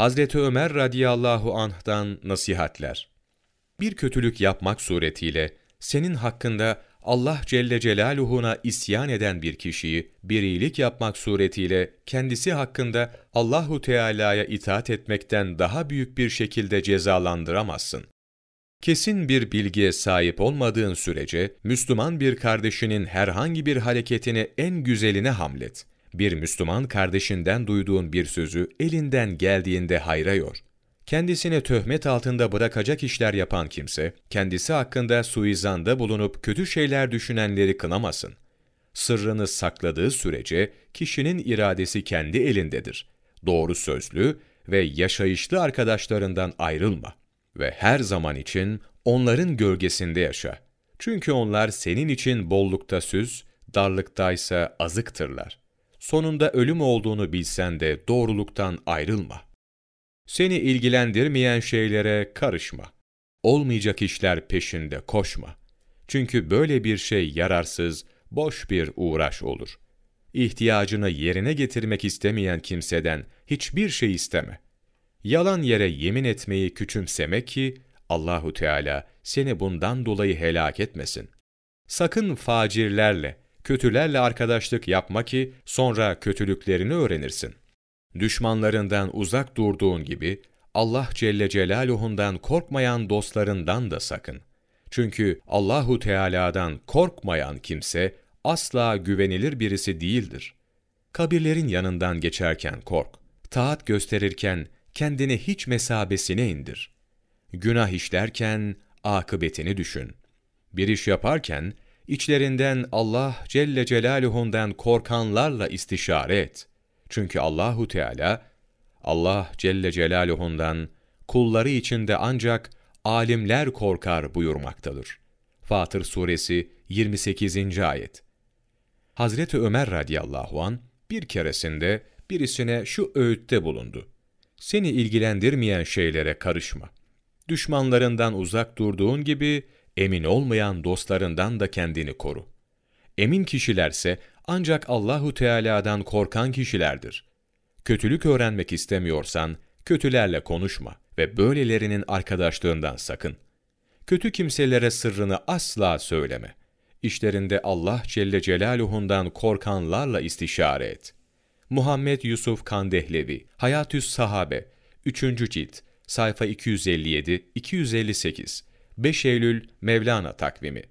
Hazreti Ömer radıyallahu anh'dan nasihatler. Bir kötülük yapmak suretiyle senin hakkında Allah Celle Celaluhu'na isyan eden bir kişiyi bir iyilik yapmak suretiyle kendisi hakkında Allahu Teala'ya itaat etmekten daha büyük bir şekilde cezalandıramazsın. Kesin bir bilgiye sahip olmadığın sürece Müslüman bir kardeşinin herhangi bir hareketini en güzeline hamlet. Bir Müslüman kardeşinden duyduğun bir sözü elinden geldiğinde hayra yor. Kendisini töhmet altında bırakacak işler yapan kimse, kendisi hakkında suizanda bulunup kötü şeyler düşünenleri kınamasın. Sırrını sakladığı sürece kişinin iradesi kendi elindedir. Doğru sözlü ve yaşayışlı arkadaşlarından ayrılma ve her zaman için onların gölgesinde yaşa. Çünkü onlar senin için bollukta süz, darlıktaysa azıktırlar. Sonunda ölüm olduğunu bilsen de doğruluktan ayrılma. Seni ilgilendirmeyen şeylere karışma. Olmayacak işler peşinde koşma. Çünkü böyle bir şey yararsız, boş bir uğraş olur. İhtiyacını yerine getirmek istemeyen kimseden hiçbir şey isteme. Yalan yere yemin etmeyi küçümseme ki Allahu Teala seni bundan dolayı helak etmesin. Sakın facirlerle, kötülerle arkadaşlık yapma ki sonra kötülüklerini öğrenirsin. Düşmanlarından uzak durduğun gibi Allah Celle Celaluhu'ndan korkmayan dostlarından da sakın. Çünkü Allahu Teala'dan korkmayan kimse asla güvenilir birisi değildir. Kabirlerin yanından geçerken kork. Taat gösterirken kendini hiç mesabesine indir. Günah işlerken akıbetini düşün. Bir iş yaparken içlerinden Allah Celle Celaluhu'ndan korkanlarla istişare et. Çünkü Allahu Teala Allah Celle Celaluhu'ndan kulları içinde ancak alimler korkar buyurmaktadır. Fatır suresi 28. ayet. Hazreti Ömer radıyallahu an bir keresinde birisine şu öğütte bulundu. Seni ilgilendirmeyen şeylere karışma. Düşmanlarından uzak durduğun gibi emin olmayan dostlarından da kendini koru. Emin kişilerse ancak Allahu Teala'dan korkan kişilerdir. Kötülük öğrenmek istemiyorsan kötülerle konuşma ve böylelerinin arkadaşlığından sakın. Kötü kimselere sırrını asla söyleme. İşlerinde Allah Celle Celaluhu'ndan korkanlarla istişare et. Muhammed Yusuf Kandehlevi, Hayatüs Sahabe, 3. cilt, sayfa 257-258, 5 Eylül Mevlana takvimi